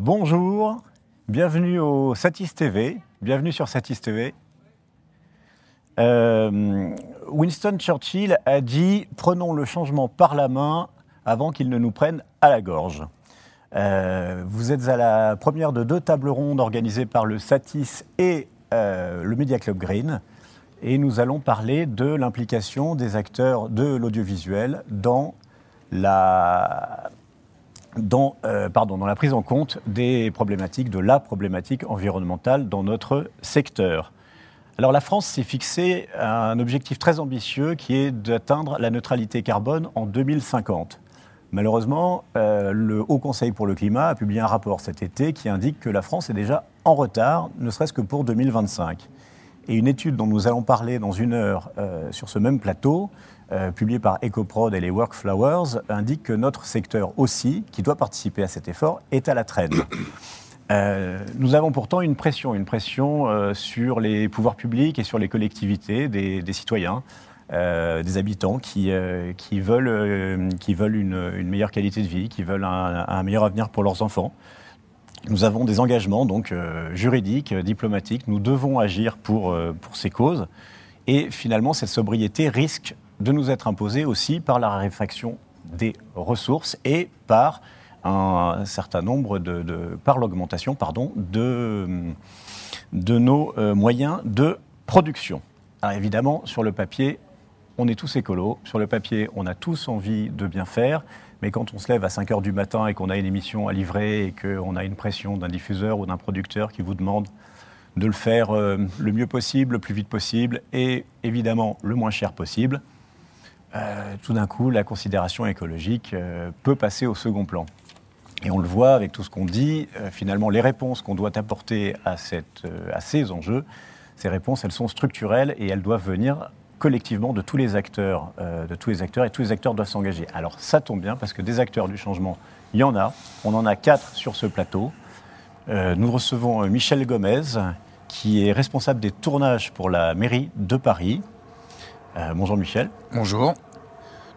Bonjour, bienvenue au Satis TV, bienvenue sur Satis TV. Euh, Winston Churchill a dit Prenons le changement par la main avant qu'il ne nous prenne à la gorge. Euh, vous êtes à la première de deux tables rondes organisées par le Satis et euh, le Media Club Green. Et nous allons parler de l'implication des acteurs de l'audiovisuel dans la, dans, pardon, dans la prise en compte des problématiques, de la problématique environnementale dans notre secteur. Alors la France s'est fixé un objectif très ambitieux qui est d'atteindre la neutralité carbone en 2050. Malheureusement, euh, le Haut Conseil pour le climat a publié un rapport cet été qui indique que la France est déjà en retard, ne serait-ce que pour 2025. Et une étude dont nous allons parler dans une heure euh, sur ce même plateau, euh, publiée par EcoProd et les Workflowers, indique que notre secteur aussi, qui doit participer à cet effort, est à la traîne. Euh, nous avons pourtant une pression, une pression euh, sur les pouvoirs publics et sur les collectivités, des, citoyens, des habitants qui, qui veulent, qui veulent une, meilleure qualité de vie, qui veulent un, meilleur avenir pour leurs enfants. Nous avons des engagements donc juridiques, diplomatiques. Nous devons agir pour, pour ces causes. Et finalement, cette sobriété risque de nous être imposée aussi par la raréfaction des ressources et par un certain nombre de, par l'augmentation pardon, de, de nos euh, moyens de production. Alors évidemment, sur le papier, on est tous écolos. Sur le papier, on a tous envie de bien faire. Mais quand on se lève à 5 heures du matin et qu'on a une émission à livrer et qu'on a une pression d'un diffuseur ou d'un producteur qui vous demande de le faire euh, le mieux possible, le plus vite possible et évidemment le moins cher possible, euh, tout d'un coup, la considération écologique peut passer au second plan. Et on le voit avec tout ce qu'on dit, euh, finalement, les réponses qu'on doit apporter à, euh, ces enjeux, ces réponses, elles sont structurelles et elles doivent venir collectivement de tous les acteurs, euh, de tous les acteurs, et tous les acteurs doivent s'engager. Alors ça tombe bien parce que des acteurs du changement, il y en a. On en a quatre sur ce plateau. nous recevons Michel Gomez, qui est responsable des tournages pour la mairie de Paris. bonjour Michel. Bonjour.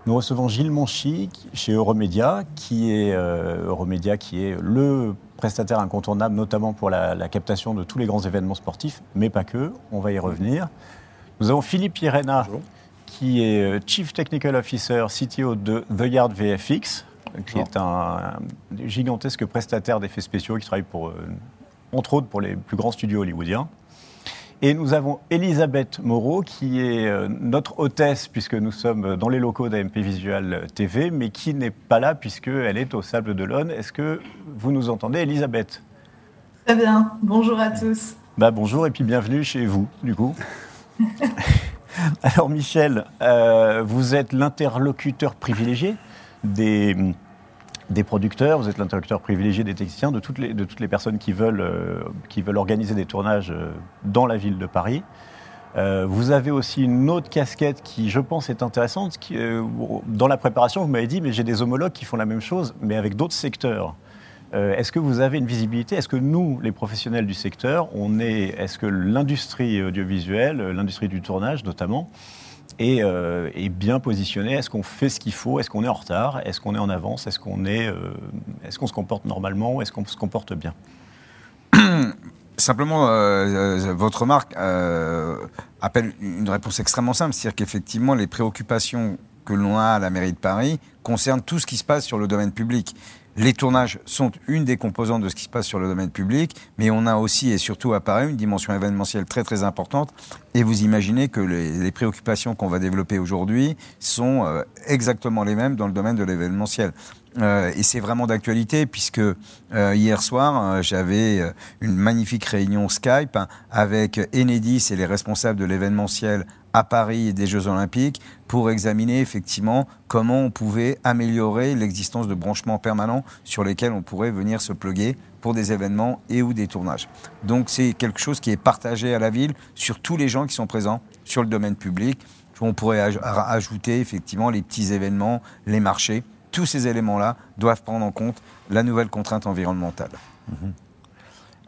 Nous recevons Gilles Monchy chez Euromédia, qui est, euh, Euromédia, qui est le prestataire incontournable, notamment pour la, captation de tous les grands événements sportifs, mais pas que, on va y revenir. Nous avons Philippe Irena, qui est euh, Chief Technical Officer, CTO de The Yard VFX, qui est un, gigantesque prestataire d'effets spéciaux qui travaille pour, euh, entre autres pour les plus grands studios hollywoodiens. Et nous avons Elisabeth Moreau, qui est euh, notre hôtesse, puisque nous sommes dans les locaux d'AMP Visual TV, mais qui n'est pas là, puisqu'elle est au Sable d'Olonne. Est-ce que vous nous entendez, Elisabeth? Très bien. Bonjour à tous. Bah, bonjour et puis bienvenue chez vous, du coup. Alors, Michel, euh, vous êtes l'interlocuteur privilégié des des producteurs, vous êtes l'interlocuteur privilégié des techniciens, de toutes les, personnes qui veulent, euh, qui veulent organiser des tournages euh, dans la ville de Paris. Euh, vous avez aussi une autre casquette qui, je pense, est intéressante. Qui, dans la préparation, vous m'avez dit, mais j'ai des homologues qui font la même chose, mais avec d'autres secteurs. est-ce que vous avez une visibilité? Est-ce que nous, les professionnels du secteur, on est, est-ce que l'industrie audiovisuelle, l'industrie du tournage notamment, euh, est, bien positionné. Est-ce qu'on fait ce qu'il faut? Est-ce qu'on est en retard? Est-ce qu'on est en avance? Est-ce qu'on est, euh, est-ce se comporte normalement? Est-ce qu'on se comporte bien? Simplement, euh, votre remarque appelle une réponse extrêmement simple, c'est-à-dire qu'effectivement, les préoccupations que l'on a à la mairie de Paris concernent tout ce qui se passe sur le domaine public. Les tournages sont une des composantes de ce qui se passe sur le domaine public, mais on a aussi et surtout à Paris une dimension événementielle très très importante. Et vous imaginez que les, préoccupations qu'on va développer aujourd'hui sont euh, exactement les mêmes dans le domaine de l'événementiel. Euh, et c'est vraiment d'actualité puisque euh, hier soir, j'avais une magnifique réunion Skype avec Enedis et les responsables de l'événementiel à Paris et des Jeux Olympiques pour examiner effectivement comment on pouvait améliorer l'existence de branchements permanents sur lesquels on pourrait venir se pluguer pour des événements et ou des tournages. Donc c'est quelque chose qui est partagé à la ville sur tous les gens qui sont présents sur le domaine public. On pourrait ajouter effectivement les petits événements, les marchés. Tous ces éléments-là doivent prendre en compte la nouvelle contrainte environnementale. Mhm.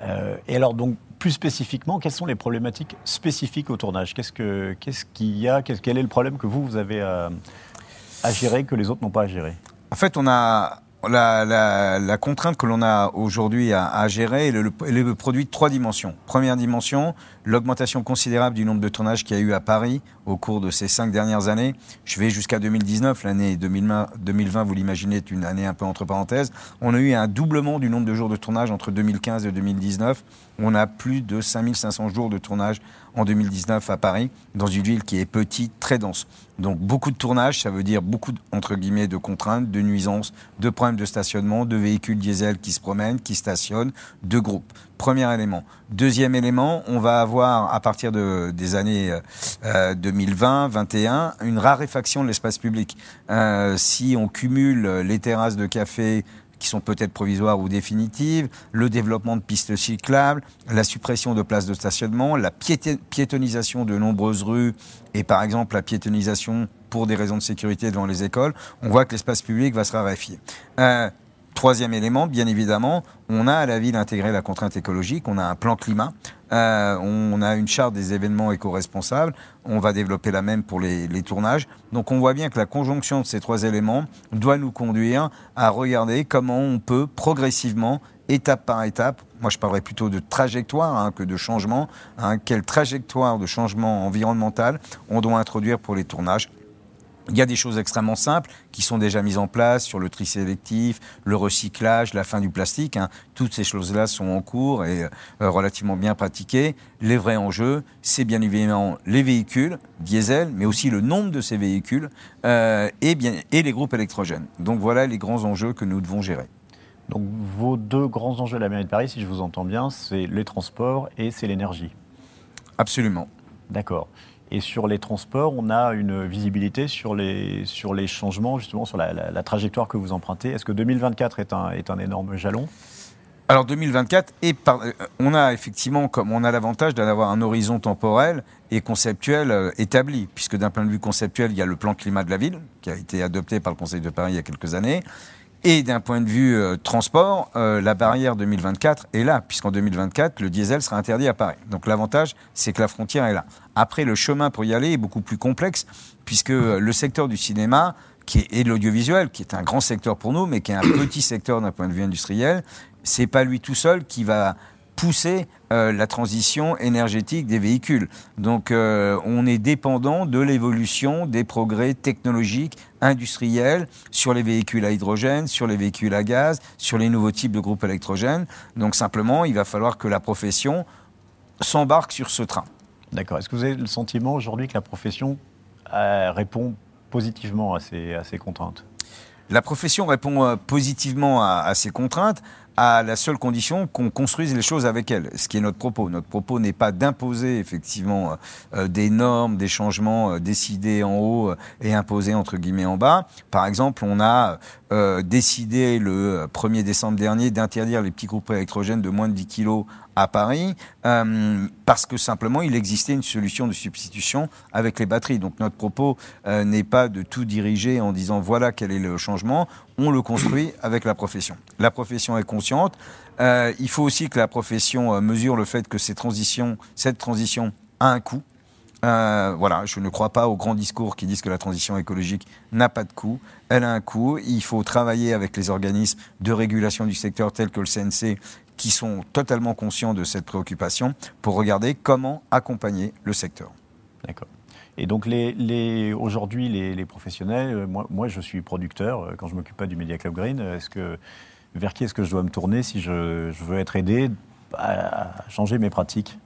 Euh, et alors donc plus spécifiquement, quelles sont les problématiques spécifiques au tournage? Qu'est-ce qu'il y a? Quel est le problème que vous, vous avez à, gérer que les autres n'ont pas à gérer? En fait, on a la, contrainte que l'on a aujourd'hui à, à gérer est le, le- le de trois dimensions. Première dimension, l'augmentation considérable du nombre de tournages qu'il y a eu à Paris au cours de ces cinq dernières années. Je vais jusqu'à 2019, l'année 2020, 2020, vous l'imaginez, est une année un peu entre parenthèses. On a eu un doublement du nombre de jours de tournage entre 2015 et 2019. On a plus de 5500 jours de tournage en 2019 à Paris, dans une ville qui est petite, très dense. Donc beaucoup de tournage, ça veut dire beaucoup, entre guillemets, de contraintes, de nuisances, de problèmes de stationnement, de véhicules diesel qui se promènent, qui stationnent, de groupes. Premier élément. Deuxième élément, on va avoir, à partir de, des années euh, 2020, 21, une raréfaction de l'espace public. Euh, si on cumule les terrasses de café, qui sont peut-être provisoires ou définitives, le développement de pistes cyclables, la suppression de places de stationnement, la piétonisation de nombreuses rues et par exemple la piétonisation pour des raisons de sécurité devant les écoles, on voit que l'espace public va se raréfier. Euh, Troisième élément, bien évidemment, on a à la ville intégré la contrainte écologique, on a un plan climat, euh, on a une charte des événements éco-responsables, on va développer la même pour les, tournages. Donc on voit bien que la conjonction de ces trois éléments doit nous conduire à regarder comment on peut progressivement, étape par étape, moi je parlerais plutôt de trajectoire hein, que de changement, hein, quelle trajectoire de changement environnemental on doit introduire pour les tournages il y a des choses extrêmement simples qui sont déjà mises en place sur le tri sélectif, le recyclage, la fin du plastique. hein. Toutes ces choses-là sont en cours et euh, relativement bien pratiquées. Les vrais enjeux, c'est bien évidemment les véhicules diesel, mais aussi le nombre de ces véhicules euh, et, bien, et les groupes électrogènes. Donc voilà les grands enjeux que nous devons gérer. Donc vos deux grands enjeux de la mairie de Paris, si je vous entends bien, c'est les transports et c'est l'énergie. Absolument. D'accord. Et sur les transports, on a une visibilité sur les, changements, justement, sur la, trajectoire que vous empruntez. Est-ce que 2024 est un, est un énorme jalon? Alors 2024, et par- euh, on a effectivement, comme on a l'avantage d'avoir un horizon temporel et conceptuel euh, établi, puisque d'un point de vue conceptuel, il y a le plan climat de la ville, qui a été adopté par le Conseil de Paris il y a quelques années, et d'un point de vue euh, transport, la barrière 2024 est là, puisqu'en 2024, le diesel sera interdit à Paris. Donc l'avantage, c'est que la frontière est là. Après, le chemin pour y aller est beaucoup plus complexe, puisque le secteur du cinéma, qui est, et de l'audiovisuel, qui est un grand secteur pour nous, mais qui est un petit secteur d'un point de vue industriel, c'est pas lui tout seul qui va pousser euh, la transition énergétique des véhicules. Donc euh, on est dépendant de l'évolution des progrès technologiques, industriels sur les véhicules à hydrogène, sur les véhicules à gaz, sur les nouveaux types de groupes électrogènes. Donc simplement, il va falloir que la profession s'embarque sur ce train. D'accord. Est-ce que vous avez le sentiment aujourd'hui que la profession euh, répond positivement à ces, à ces contraintes? La profession répond euh, positivement à, ces contraintes à la seule condition qu'on construise les choses avec elle, ce qui est notre propos. Notre propos n'est pas d'imposer effectivement euh, des normes, des changements décidés en haut et imposés entre guillemets en bas. Par exemple, on a décidé le 1er décembre dernier d'interdire les petits groupes électrogènes de moins de 10 kilos à Paris euh, parce que simplement il existait une solution de substitution avec les batteries. Donc notre propos euh, n'est pas de tout diriger en disant voilà quel est le changement, on le construit avec la profession. La profession est consciente. Euh, il faut aussi que la profession mesure le fait que ces transitions, cette transition a un coût. Euh, voilà, je ne crois pas aux grands discours qui disent que la transition écologique n'a pas de coût. Elle a un coût. Il faut travailler avec les organismes de régulation du secteur tels que le CNC qui sont totalement conscients de cette préoccupation pour regarder comment accompagner le secteur. D'accord. Et donc aujourd'hui, les, professionnels, euh, moi, je suis producteur, euh, quand je m'occupe pas du Media Club Green, est-ce que, vers qui est-ce que je dois me tourner si je veux être aidé à changer mes pratiques?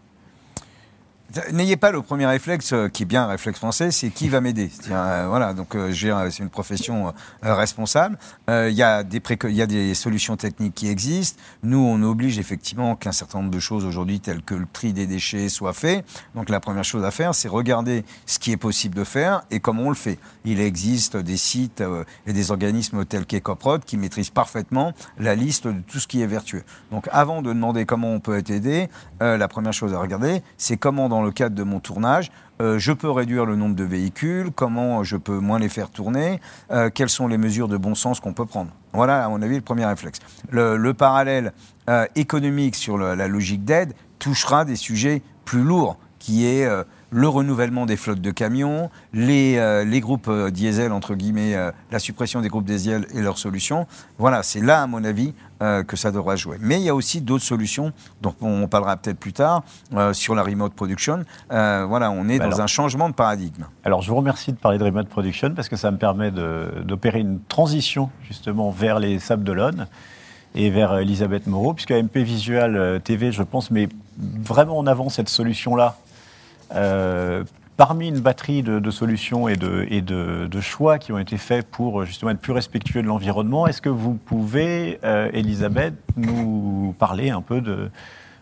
N'ayez pas le premier réflexe euh, qui est bien un réflexe français, c'est qui va m'aider. Euh, voilà, donc euh, c'est une profession responsable. Il y a des il y a des solutions techniques qui existent. Nous, on oblige effectivement qu'un certain nombre de choses aujourd'hui, telles que le tri des déchets, soient fait. Donc la première chose à faire, c'est regarder ce qui est possible de faire et comment on le fait. Il existe des sites et des organismes tels qu'Ecoprod qui maîtrisent parfaitement la liste de tout ce qui est vertueux. Donc avant de demander comment on peut être aidé, la première chose à regarder, c'est comment dans le cadre de mon tournage, euh, je peux réduire le nombre de véhicules, comment je peux moins les faire tourner, euh, quelles sont les mesures de bon sens qu'on peut prendre. Voilà, à mon avis, le premier réflexe. Le, le parallèle euh, économique sur le- la logique d'aide touchera des sujets plus lourds, qui est le renouvellement des flottes de camions, les, les groupes diesel, entre guillemets, la suppression des groupes diesel et leurs solutions. Voilà, c'est là, à mon avis, que ça devra jouer. Mais il y a aussi d'autres solutions dont on parlera peut-être plus tard sur la remote production. voilà, on est dans un changement de paradigme. Alors, je vous remercie de parler de remote production parce que ça me permet d'opérer une transition justement vers les Sables d'Olonne et vers Elisabeth Moreau, puisque MP Visual euh, TV, je pense, met vraiment en avant cette solution-là. Euh, parmi une batterie de, solutions et, de, choix qui ont été faits pour justement être plus respectueux de l'environnement, est-ce que vous pouvez, euh, Elisabeth, nous parler un peu de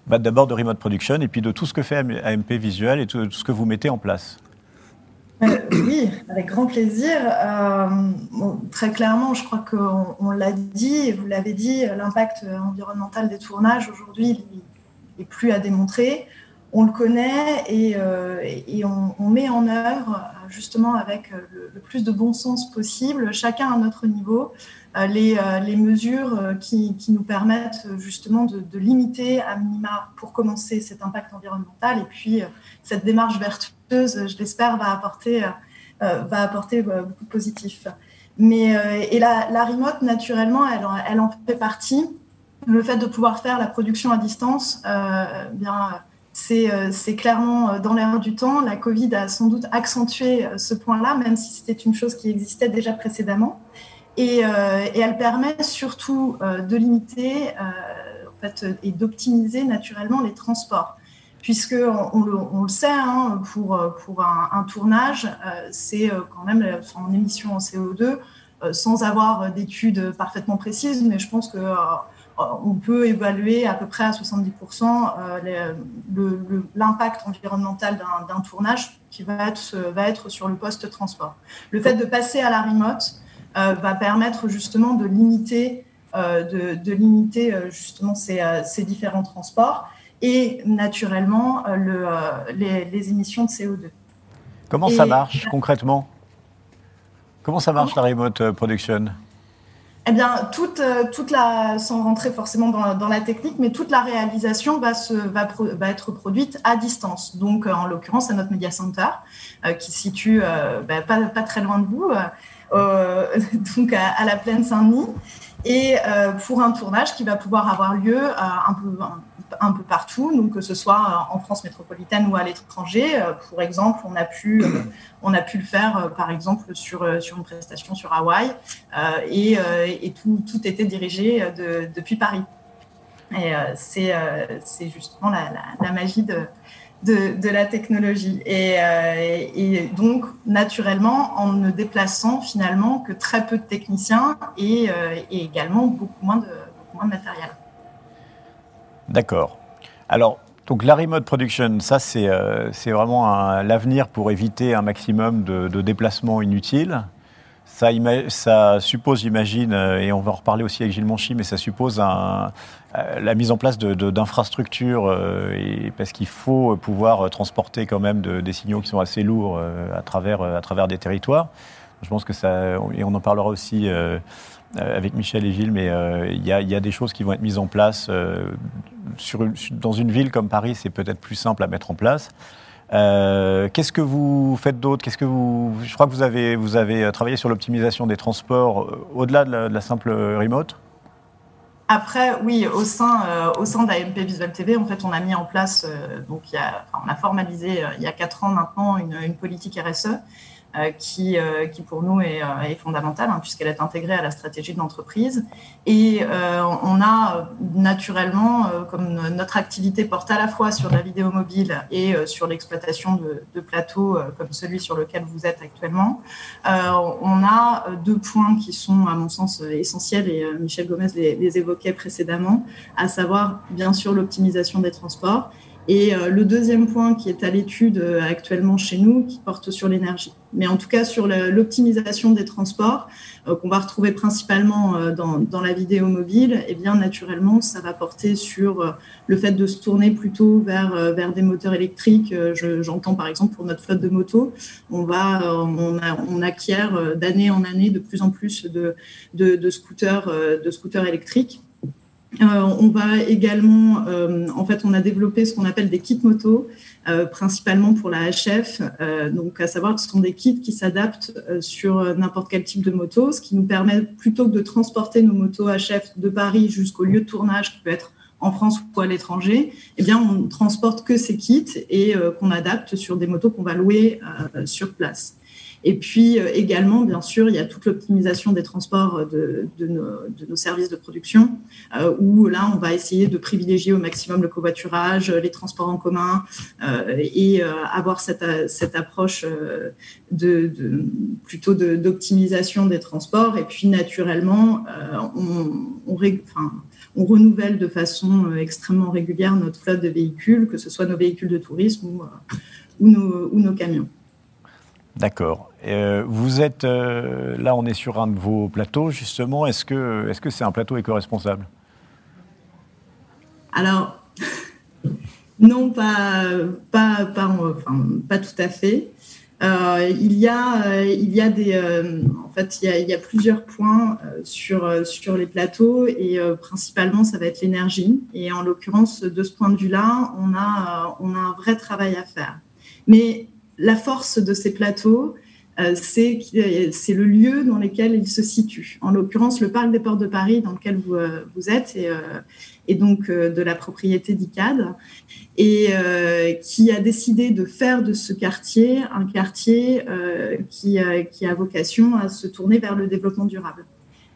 bah, d'abord de Remote Production et puis de tout ce que fait AMP Visual et tout ce que vous mettez en place? Euh, oui, avec grand plaisir. Euh, très clairement, je crois qu'on l'a dit, et vous l'avez dit, l'impact environnemental des tournages aujourd'hui n'est plus à démontrer. On le connaît et, euh, on, met en œuvre, justement avec le, plus de bon sens possible, chacun à notre niveau, les, mesures qui, nous permettent justement de, limiter à minima, pour commencer, cet impact environnemental et puis cette démarche vertueuse je l'espère, va apporter, euh, euh, va apporter euh, beaucoup de positifs. Mais, et la, remote, naturellement, elle, elle, en fait partie. Le fait de pouvoir faire la production à distance, bien, c'est clairement dans l'air du temps. La Covid a sans doute accentué ce point-là, même si c'était une chose qui existait déjà précédemment. Et, elle permet surtout de limiter et d'optimiser naturellement les transports puisque on, le, sait, hein, pour, un, tournage, euh, c'est euh, quand même en émission en CO2, euh, sans avoir d'études parfaitement précises, mais je pense que on peut évaluer à peu près à 70% l'impact environnemental d'un tournage qui va être, va être sur le poste transport. Le fait de passer à la remote va permettre justement de limiter, de, limiter justement ces, ces différents transports et naturellement euh, le, euh, les, émissions de CO2. Comment ça marche concrètement? Comment ça marche la remote euh, production? Eh bien, toute, toute la, sans rentrer forcément dans, la technique, mais toute la réalisation va, se, va, va être produite à distance. Donc, en l'occurrence, à notre Media Center, qui se situe bah, pas, pas, très loin de vous, donc à, la plaine Saint-Denis, et pour un tournage qui va pouvoir avoir lieu un peu un peu partout, donc que ce soit en France métropolitaine ou à l'étranger. Euh, pour exemple, on a pu, euh, on a pu le faire, euh, par exemple, sur, sur une prestation sur Hawaï, et, et tout, tout, était dirigé depuis Paris. Et c'est justement la, magie de, de, la technologie. Et, et, donc, naturellement, en ne déplaçant finalement que très peu de techniciens et, et également beaucoup moins de, beaucoup moins de matériel. D'accord. Alors, donc la remote production, ça c'est euh, vraiment l'avenir pour éviter un maximum de, déplacements inutiles. Ça, ça suppose, j'imagine, euh, et on va en reparler aussi avec Gilles Monchy, mais ça suppose un, euh, la mise en place d'infrastructures, parce qu'il faut pouvoir transporter quand même des signaux qui sont assez lourds à, travers, à travers des territoires. Je pense que ça, et on en parlera aussi euh, avec Michel et Gilles, mais euh, il y, a des choses qui vont être mises en place. Euh, sur dans une ville comme Paris, c'est peut-être plus simple à mettre en place. Qu'est-ce que vous faites d'autre? Qu'est-ce que vous Je crois que vous avez vous avez travaillé sur l'optimisation des transports au-delà de, la simple remote? Après, oui, au sein au sein d'AMP Visual TV, en fait, on a mis en place donc on a formalisé il y a quatre ans maintenant une, politique RSE euh, qui, euh, qui pour nous est, euh, fondamentale, hein, puisqu'elle est intégrée à la stratégie de l'entreprise. Et on a naturellement, comme notre activité porte à la fois sur la vidéo mobile et sur l'exploitation de, plateaux comme celui sur lequel vous êtes actuellement, on a deux points qui sont, à mon sens, essentiels, et Michel Gomez les évoquait précédemment, à savoir, bien sûr, l'optimisation des transports et euh, le deuxième point qui est à l'étude euh, actuellement chez nous, qui porte sur l'énergie. Mais en tout cas, sur l'optimisation des transports, euh, qu'on va retrouver principalement dans, dans, la vidéo mobile, eh bien naturellement, ça va porter sur le fait de se tourner plutôt vers, vers des moteurs électriques. J'entends par exemple pour notre flotte de motos, on, va, on, a, on acquiert d'année en année de plus en plus de, de, de scooters, de scooters électriques on va également, en fait, on a développé ce qu'on appelle des kits moto, principalement pour la HF. donc, à savoir que ce sont des kits qui s'adaptent sur n'importe quel type de moto, ce qui nous permet plutôt que de transporter nos motos HF de Paris jusqu'au lieu de tournage, qui peut être en France ou à l'étranger, eh bien, on transporte que ces kits et euh, qu'on adapte sur des motos qu'on va louer euh, sur place. Et puis euh, également, bien sûr, il y a toute l'optimisation des transports de, nos, services de production, où là, on va essayer de privilégier au maximum le covoiturage, les transports en commun, et avoir cette, cette approche de, plutôt d'optimisation des transports. Et puis, naturellement, on, renouvelle de façon euh, extrêmement régulière notre flotte de véhicules, que ce soit nos véhicules de tourisme ou, euh, nos, camions. D'accord. Euh, vous êtes là, on est sur un de vos plateaux justement. Est-ce que est-ce que c'est un plateau éco-responsable? Alors non, pas pas pas tout à fait. Euh, il, y a, euh, il, y a des, euh, en fait, il y a, plusieurs points sur, sur les plateaux et principalement, ça va être l'énergie. Et en l'occurrence, de ce point de vue-là, on a, on a un vrai travail à faire. Mais la force de ces plateaux, c'est c'est le lieu dans lequel ils se situent. En l'occurrence, le parc des Ports de Paris dans lequel vous, vous êtes et, et donc de la propriété d'ICAD et euh, qui a décidé de faire de ce quartier un quartier euh, qui, qui, a vocation à se tourner vers le développement durable.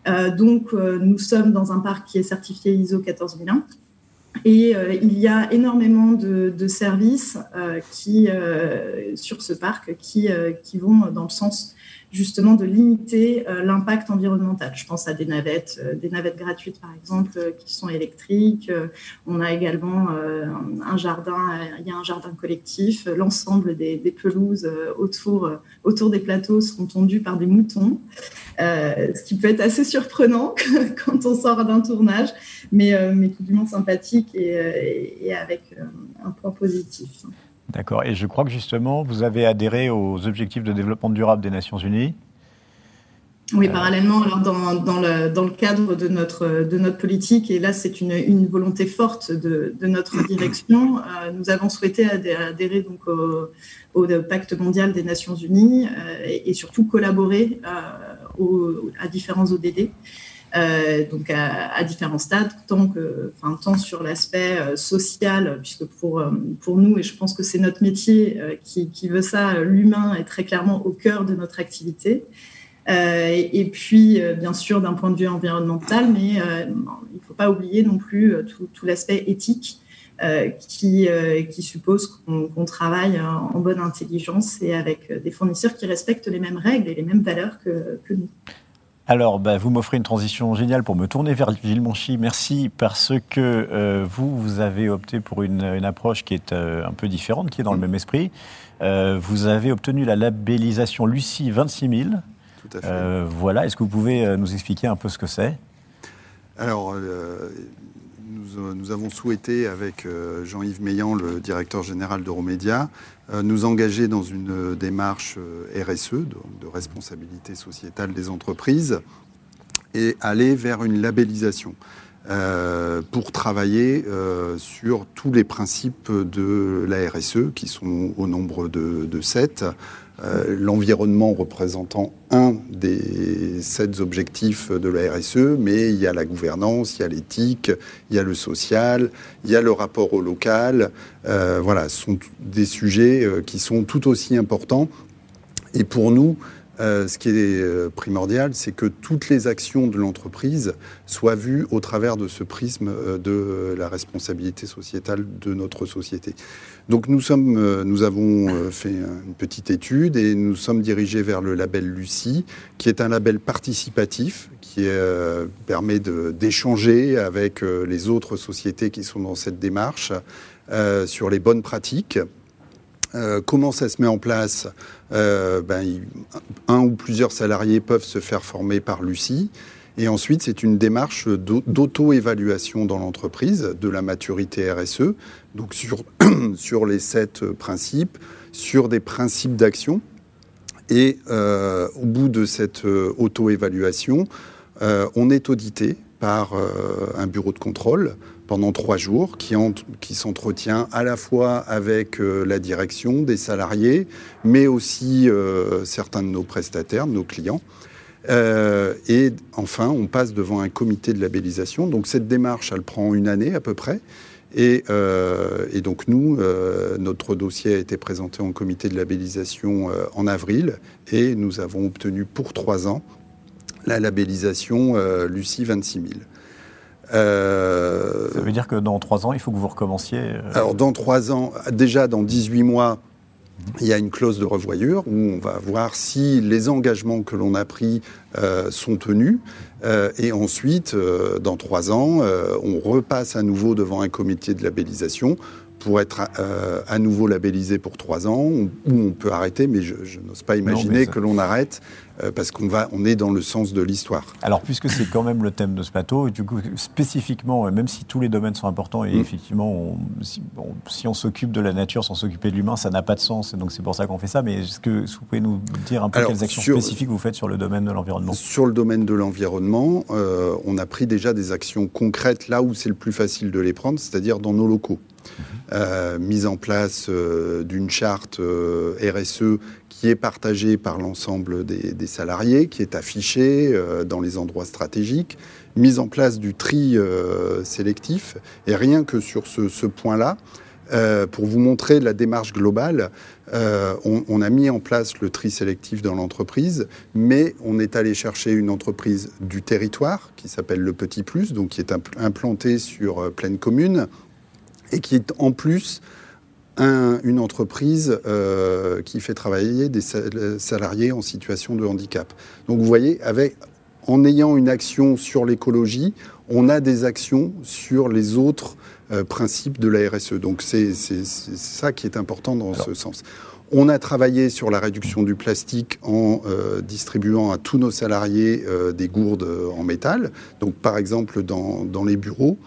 Euh, donc, nous sommes dans un parc qui est certifié ISO 14001 et il y a énormément de, services qui, sur ce parc qui, qui vont dans le sens justement de limiter euh, l'impact environnemental. Je pense à des navettes, euh, des navettes gratuites par exemple, euh, qui sont électriques. on a également un jardin, il y a un jardin collectif. L'ensemble des, pelouses autour, des plateaux seront tondues par des moutons, ce qui peut être assez surprenant quand on sort d'un tournage, mais, mais tout du monde sympathique et avec un point positif. D'accord. Et je crois que justement, vous avez adhéré aux objectifs de développement durable des Nations Unies. Oui, euh, parallèlement, alors dans, dans, le, dans, le, cadre de notre, de notre politique, et là c'est une, une, volonté forte de, de notre direction, euh, nous avons souhaité adhérer donc au, au, pacte mondial des Nations Unies euh, et, surtout collaborer à différents ODD. Euh, donc à, différents stades, tant, sur l'aspect euh, social, puisque pour, euh, pour nous, et je pense que c'est notre métier qui, veut ça, l'humain est très clairement au cœur de notre activité. et, puis, bien sûr, d'un point de vue environnemental, mais il ne faut pas oublier non plus tout, l'aspect éthique. qui, suppose qu'on travaille en bonne intelligence et avec des fournisseurs qui respectent les mêmes règles et les mêmes valeurs que nous. Alors, bah, vous m'offrez une transition géniale pour me tourner vers Villemonchy. Merci parce que euh, vous, vous avez opté pour une, approche qui est euh, un peu différente, qui est dans le même esprit. Euh, vous avez obtenu la labellisation Lucie 26 000. Tout à fait. voilà, est-ce que vous pouvez nous expliquer un peu ce que c'est? Alors, nous, nous, avons souhaité, avec Jean-Yves Meillan, le directeur général d'Euromédia, nous engager dans une démarche euh, RSE, de, responsabilité sociétale des entreprises, et aller vers une labellisation. Euh, pour travailler sur tous les principes de la RSE, qui sont au nombre de sept, euh, l'environnement représentant un des sept objectifs de la RSE, mais il y a la gouvernance, il y a l'éthique, il y a le social, il y a le rapport au local. Euh, voilà, ce sont des sujets euh, qui sont tout aussi importants. Et pour nous, ce qui est primordial, c'est que toutes les actions de l'entreprise soient vues au travers de ce prisme de la responsabilité sociétale de notre société. Donc nous, sommes, euh, nous avons euh, fait une petite étude et nous sommes dirigés vers le label Lucie, qui est un label participatif qui euh, permet d'échanger avec les autres sociétés qui sont dans cette démarche sur les bonnes pratiques. comment ça se met en place ben, Un ou plusieurs salariés peuvent se faire former par Lucie. Et ensuite, c'est une démarche d'auto-évaluation dans l'entreprise de la maturité RSE, donc sur, les sept principes, sur des principes d'action. Et euh, au bout de cette euh, auto-évaluation, euh, on est audité par un bureau de contrôle pendant trois jours, qui, qui s'entretient à la fois avec la direction, des salariés, mais aussi certains de nos prestataires, nos clients. Et enfin, on passe devant un comité de labellisation. Donc cette démarche, elle prend une année à peu près. Et, et donc nous, notre dossier a été présenté en comité de labellisation en avril et nous avons obtenu pour trois ans la labellisation euh, Lucie 26 000. Euh, Ça veut dire que dans trois ans, il faut que vous recommenciez euh, Alors, dans trois ans, déjà dans 18 mois, il y a une clause de revoyure où on va voir si les engagements que l'on a pris sont tenus. et ensuite, dans trois ans, on repasse à nouveau devant un comité de labellisation pour être euh, à nouveau labellisé pour trois ans, ou on peut arrêter, mais je, n'ose pas imaginer que l'on arrête euh, parce qu'on va, on est dans le sens de l'histoire. Alors, puisque c'est quand même le thème de ce plateau, et du coup, spécifiquement, même si tous les domaines sont importants, et mm. effectivement, si, on s'occupe de la nature sans s'occuper de l'humain, ça n'a pas de sens, et donc c'est pour ça qu'on fait ça. Mais est-ce que vous pouvez nous dire un peu quelles actions spécifiques vous faites sur le domaine de l'environnement? Sur le domaine de l'environnement, euh, on a pris déjà des actions concrètes là où c'est le plus facile de les prendre, c'est-à-dire dans nos locaux. Euh, mise en place euh, d'une charte euh, RSE qui est partagée par l'ensemble des, salariés, qui est affichée dans les endroits stratégiques, mise en place du tri sélectif. Et rien que sur ce, point-là, pour vous montrer la démarche globale, on, on, a mis en place le tri sélectif dans l'entreprise, mais on est allé chercher une entreprise du territoire qui s'appelle le Petit Plus, donc qui est implantée sur pleine commune, et qui est en plus une entreprise euh, qui fait travailler des salariés en situation de handicap. Donc vous voyez, avec, en ayant une action sur l'écologie, on a des actions sur les autres euh, principes de la RSE. Donc c'est ça qui est important dans ce sens. On a travaillé sur la réduction du plastique en euh, distribuant à tous nos salariés des gourdes en métal. Donc par exemple dans, dans les bureaux,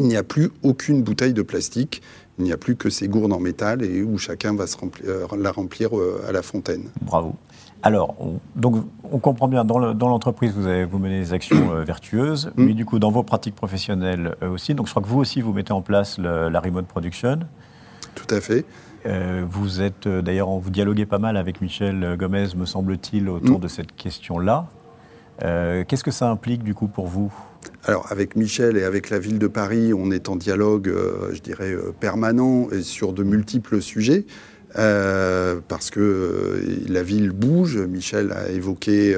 il n'y a plus aucune bouteille de plastique. Il n'y a plus que ces gourdes en métal et où chacun va se euh, la remplir euh, à la fontaine. Bravo. Alors, on, donc, on comprend bien, dans l'entreprise, vous, avez, vous menez des actions euh, vertueuses, mm. mais du coup, dans vos pratiques professionnelles aussi. Donc, je crois que vous aussi, vous mettez en place la remote production. Tout à fait. vous êtes, d'ailleurs, vous dialoguez pas mal avec Michel Gomez, me semble-t-il, autour mm. de cette question-là. Qu'est-ce que ça implique, du coup, pour vous? Alors avec Michel et avec la ville de Paris, on est en dialogue, euh, je dirais, euh, permanent et sur de multiples sujets. Euh, parce que la ville bouge. Michel a évoqué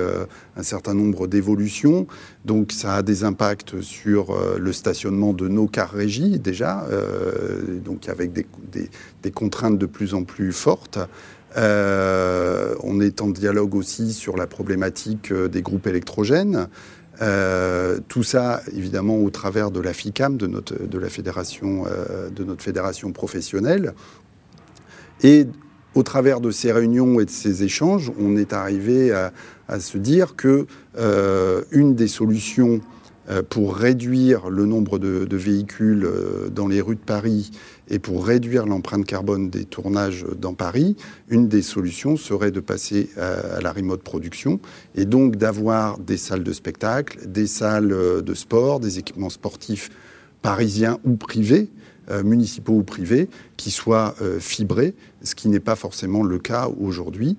un certain nombre d'évolutions, donc ça a des impacts sur le stationnement de nos cars régis déjà, donc avec des, des, contraintes de plus en plus fortes. on est en dialogue aussi sur la problématique des groupes électrogènes. Euh, tout ça, évidemment, au travers de la FICAM, de notre, de la fédération, euh, de notre fédération professionnelle. Et au travers de ces réunions et de ces échanges, on est arrivé à, se dire que euh, une des solutions euh, pour réduire le nombre de, véhicules dans les rues de Paris et pour réduire l'empreinte carbone des tournages dans Paris, une des solutions serait de passer à, la remote production et donc d'avoir des salles de spectacle, des salles euh, de sport, des équipements sportifs parisiens ou privés, municipaux ou privés, qui soient fibrés, ce qui n'est pas forcément le cas aujourd'hui.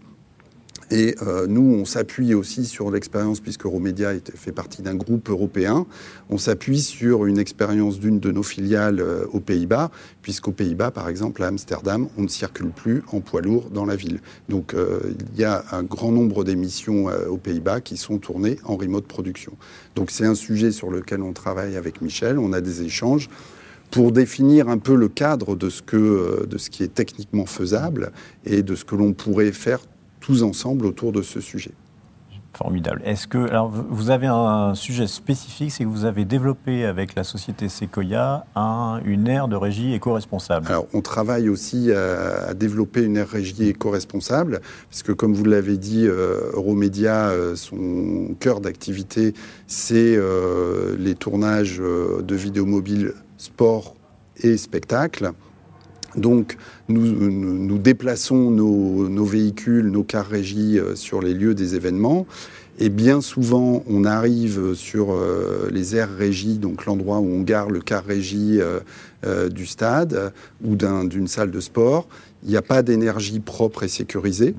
Et euh, nous, on s'appuie aussi sur l'expérience, puisque Romedia fait partie d'un groupe européen, on s'appuie sur une expérience d'une de nos filiales euh, aux Pays-Bas, puisqu'aux Pays-Bas, par exemple, à Amsterdam, on ne circule plus en poids lourd dans la ville. Donc euh, il y a un grand nombre d'émissions aux Pays-Bas qui sont tournées en remote production. Donc c'est un sujet sur lequel on travaille avec Michel, on a des échanges pour définir un peu le cadre de ce, que, de ce qui est techniquement faisable et de ce que l'on pourrait faire tous ensemble autour de ce sujet. Formidable. Est-ce que alors vous avez un sujet spécifique, c'est que vous avez développé avec la société Sequoia un, une aire de régie éco-responsable. Alors on travaille aussi à, développer une aire régie éco-responsable, parce que comme vous l'avez dit, euh, Euromédia, euh, son cœur d'activité, c'est euh, les tournages de vidéos mobiles sport et spectacle. Donc, nous, déplaçons nos, véhicules, nos cars régis euh, sur les lieux des événements. Et bien souvent, on arrive sur euh, les aires régies, donc l'endroit où on gare le car régie euh, du stade ou d'une salle de sport. Il n'y a pas d'énergie propre et sécurisée.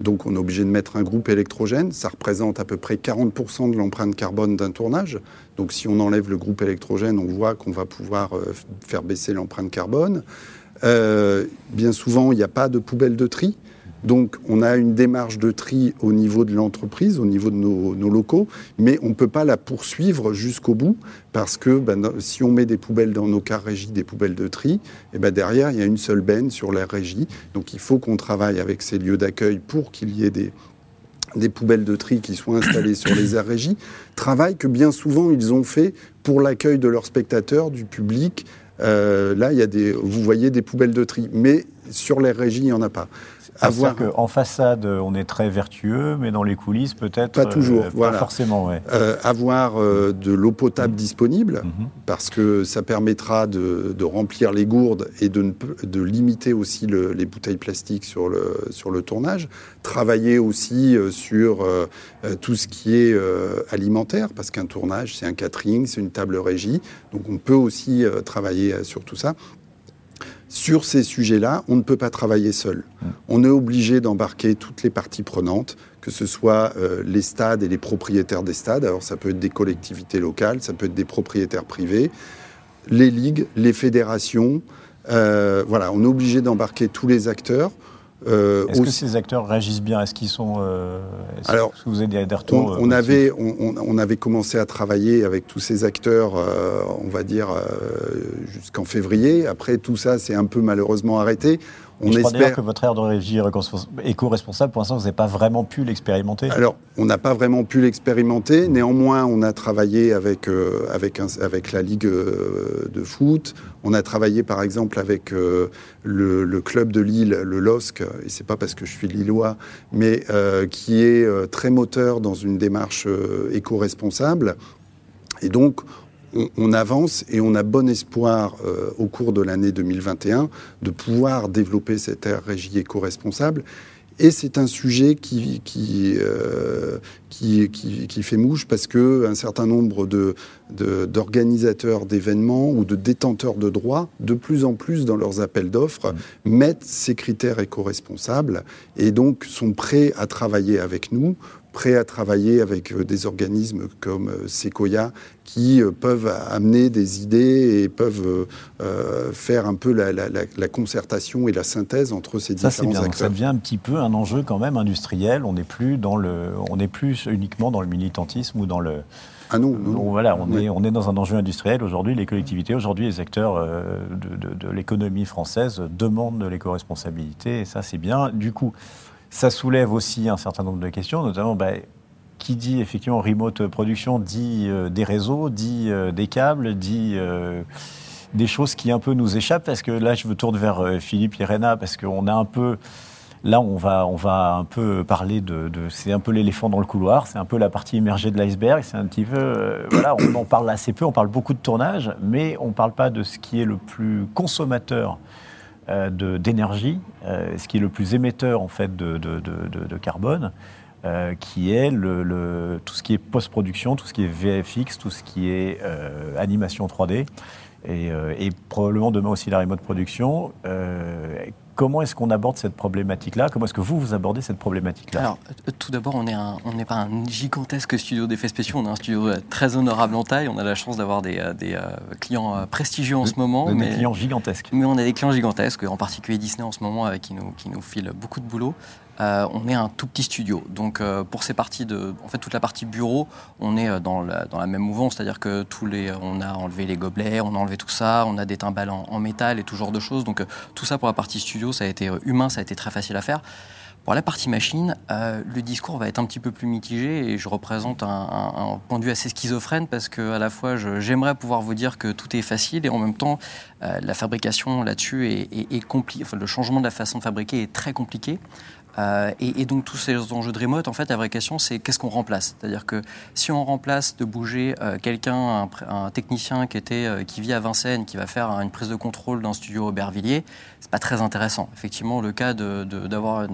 Donc on est obligé de mettre un groupe électrogène. Ça représente à peu près 40% de l'empreinte carbone d'un tournage. Donc si on enlève le groupe électrogène, on voit qu'on va pouvoir faire baisser l'empreinte carbone. Bien souvent, il n'y a pas de poubelle de tri. Donc on a une démarche de tri au niveau de l'entreprise, au niveau de nos, locaux, mais on ne peut pas la poursuivre jusqu'au bout parce que ben, si on met des poubelles dans nos régies, des poubelles de tri, et eh ben derrière il y a une seule benne sur la régie. Donc il faut qu'on travaille avec ces lieux d'accueil pour qu'il y ait des, des poubelles de tri qui soient installées sur les aires régies, travail que bien souvent ils ont fait pour l'accueil de leurs spectateurs, du public. Euh, là, il y a des, vous voyez des poubelles de tri, mais sur les régies, il n'y en a pas. Avoir... En façade, on est très vertueux, mais dans les coulisses, peut-être pas toujours. Euh, voilà. Pas forcément. Ouais. Euh, avoir euh, de l'eau potable disponible, mhm. parce que ça permettra de, remplir les gourdes et de, de limiter aussi les bouteilles plastiques sur le, sur le tournage. Travailler aussi sur tout ce qui est alimentaire, parce qu'un tournage, c'est un catering, c'est une table régie. Donc on peut aussi travailler sur tout ça. Sur ces sujets-là, on ne peut pas travailler seul. Mmh. On est obligé d'embarquer toutes les parties prenantes, que ce soit euh, les stades et les propriétaires des stades. Alors ça peut être des collectivités locales, ça peut être des propriétaires privés, les ligues, les fédérations. Euh, voilà, on est obligé d'embarquer tous les acteurs. Euh, est-ce que ces acteurs réagissent bien? Est-ce qu'ils sont. Euh, alors, que vous avez des retours on, euh, avait, on, avait commencé à travailler avec tous ces acteurs, on va dire, jusqu'en février. Après, tout ça s'est un peu malheureusement arrêté. On je espère que votre aire de régie éco-responsable, pour l'instant, vous n'avez pas vraiment pu l'expérimenter Alors, on n'a pas vraiment pu l'expérimenter. Néanmoins, on a travaillé avec, euh, avec, avec la Ligue euh, de foot. On a travaillé, par exemple, avec euh, le, club de Lille, le LOSC, et c'est pas parce que je suis lillois, mais qui est très moteur dans une démarche éco-responsable. Et donc, on, avance et on a bon espoir euh, au cours de l'année 2021 de pouvoir développer cette aire régie éco-responsable. Et c'est un sujet qui, euh, qui, qui, qui, fait mouche parce qu'un certain nombre d'organisateurs de, d'événements ou de détenteurs de droits, de plus en plus dans leurs appels d'offres, mmh. mettent ces critères éco-responsables et donc sont prêts à travailler avec nous prêts à travailler avec euh, des organismes comme euh, Sequoia qui euh, peuvent amener des idées et peuvent faire un peu la, concertation et la synthèse entre ces ça, différents bien. acteurs. ça devient un petit peu un enjeu quand même industriel. On n'est plus dans le, on n'est plus uniquement dans le militantisme ou dans le. Ah non, non, voilà, on, est, on est dans un enjeu industriel. Aujourd'hui, les collectivités, aujourd'hui, les acteurs de, de l'économie française demandent de l'éco-responsabilité. Et ça, c'est bien. Du coup, ça soulève aussi un certain nombre de questions, notamment bah, qui dit effectivement remote production dit euh, des réseaux, dit euh, des câbles, dit euh, des choses qui un peu nous échappent. Parce que là, je me tourne vers Philippe Irena parce qu'on a un peu. Là, on va, on va un peu parler de. c'est un peu l'éléphant dans le couloir, c'est un peu la partie immergée de l'iceberg. C'est un petit peu. voilà, on en parle assez peu, on parle beaucoup de tournage, mais on ne parle pas de ce qui est le plus consommateur d'énergie, euh, ce qui est le plus émetteur en fait de, carbone, euh, qui est tout ce qui est post-production, tout ce qui est VFX, tout ce qui est animation 3D, et, et, probablement demain aussi la remote production. Comment est-ce qu'on aborde cette problématique-là? Comment est-ce que vous, vous abordez cette problématique-là? Alors, euh, tout d'abord, on n'est pas un gigantesque studio d'effets spéciaux, on est un studio euh, très honorable en taille. On a la chance d'avoir des, euh, clients prestigieux en ce moment. Des clients gigantesques. Mais on a des clients gigantesques, en particulier Disney en ce moment, qui nous, qui nous file beaucoup de boulot. Euh, on est un tout petit studio. Donc euh, pour ces parties en fait toute la partie bureau, on est euh, dans la, même mouvance, c'est-à-dire que tous les, on a enlevé les gobelets, on a enlevé tout ça, on a des timbales en, métal et tout genre de choses. Donc tout ça pour la partie studio, ça a été humain, ça a été très facile à faire. Pour la partie machine, le discours va être un petit peu plus mitigé et je représente un, point de vue assez schizophrène parce que à la fois j'aimerais pouvoir vous dire que tout est facile et en même temps la fabrication là-dessus est, compliquée. Le changement de la façon de fabriquer est très compliqué. Euh, et, donc tous ces enjeux de remote, en fait, la vraie question, c'est qu'est-ce qu'on remplace? C'est-à-dire que si on remplace de bouger euh, quelqu'un, un, technicien qui, était, euh, qui vit à Vincennes, qui va faire une prise de contrôle d'un studio Aubervilliers, c'est pas très intéressant. Effectivement, le cas d'avoir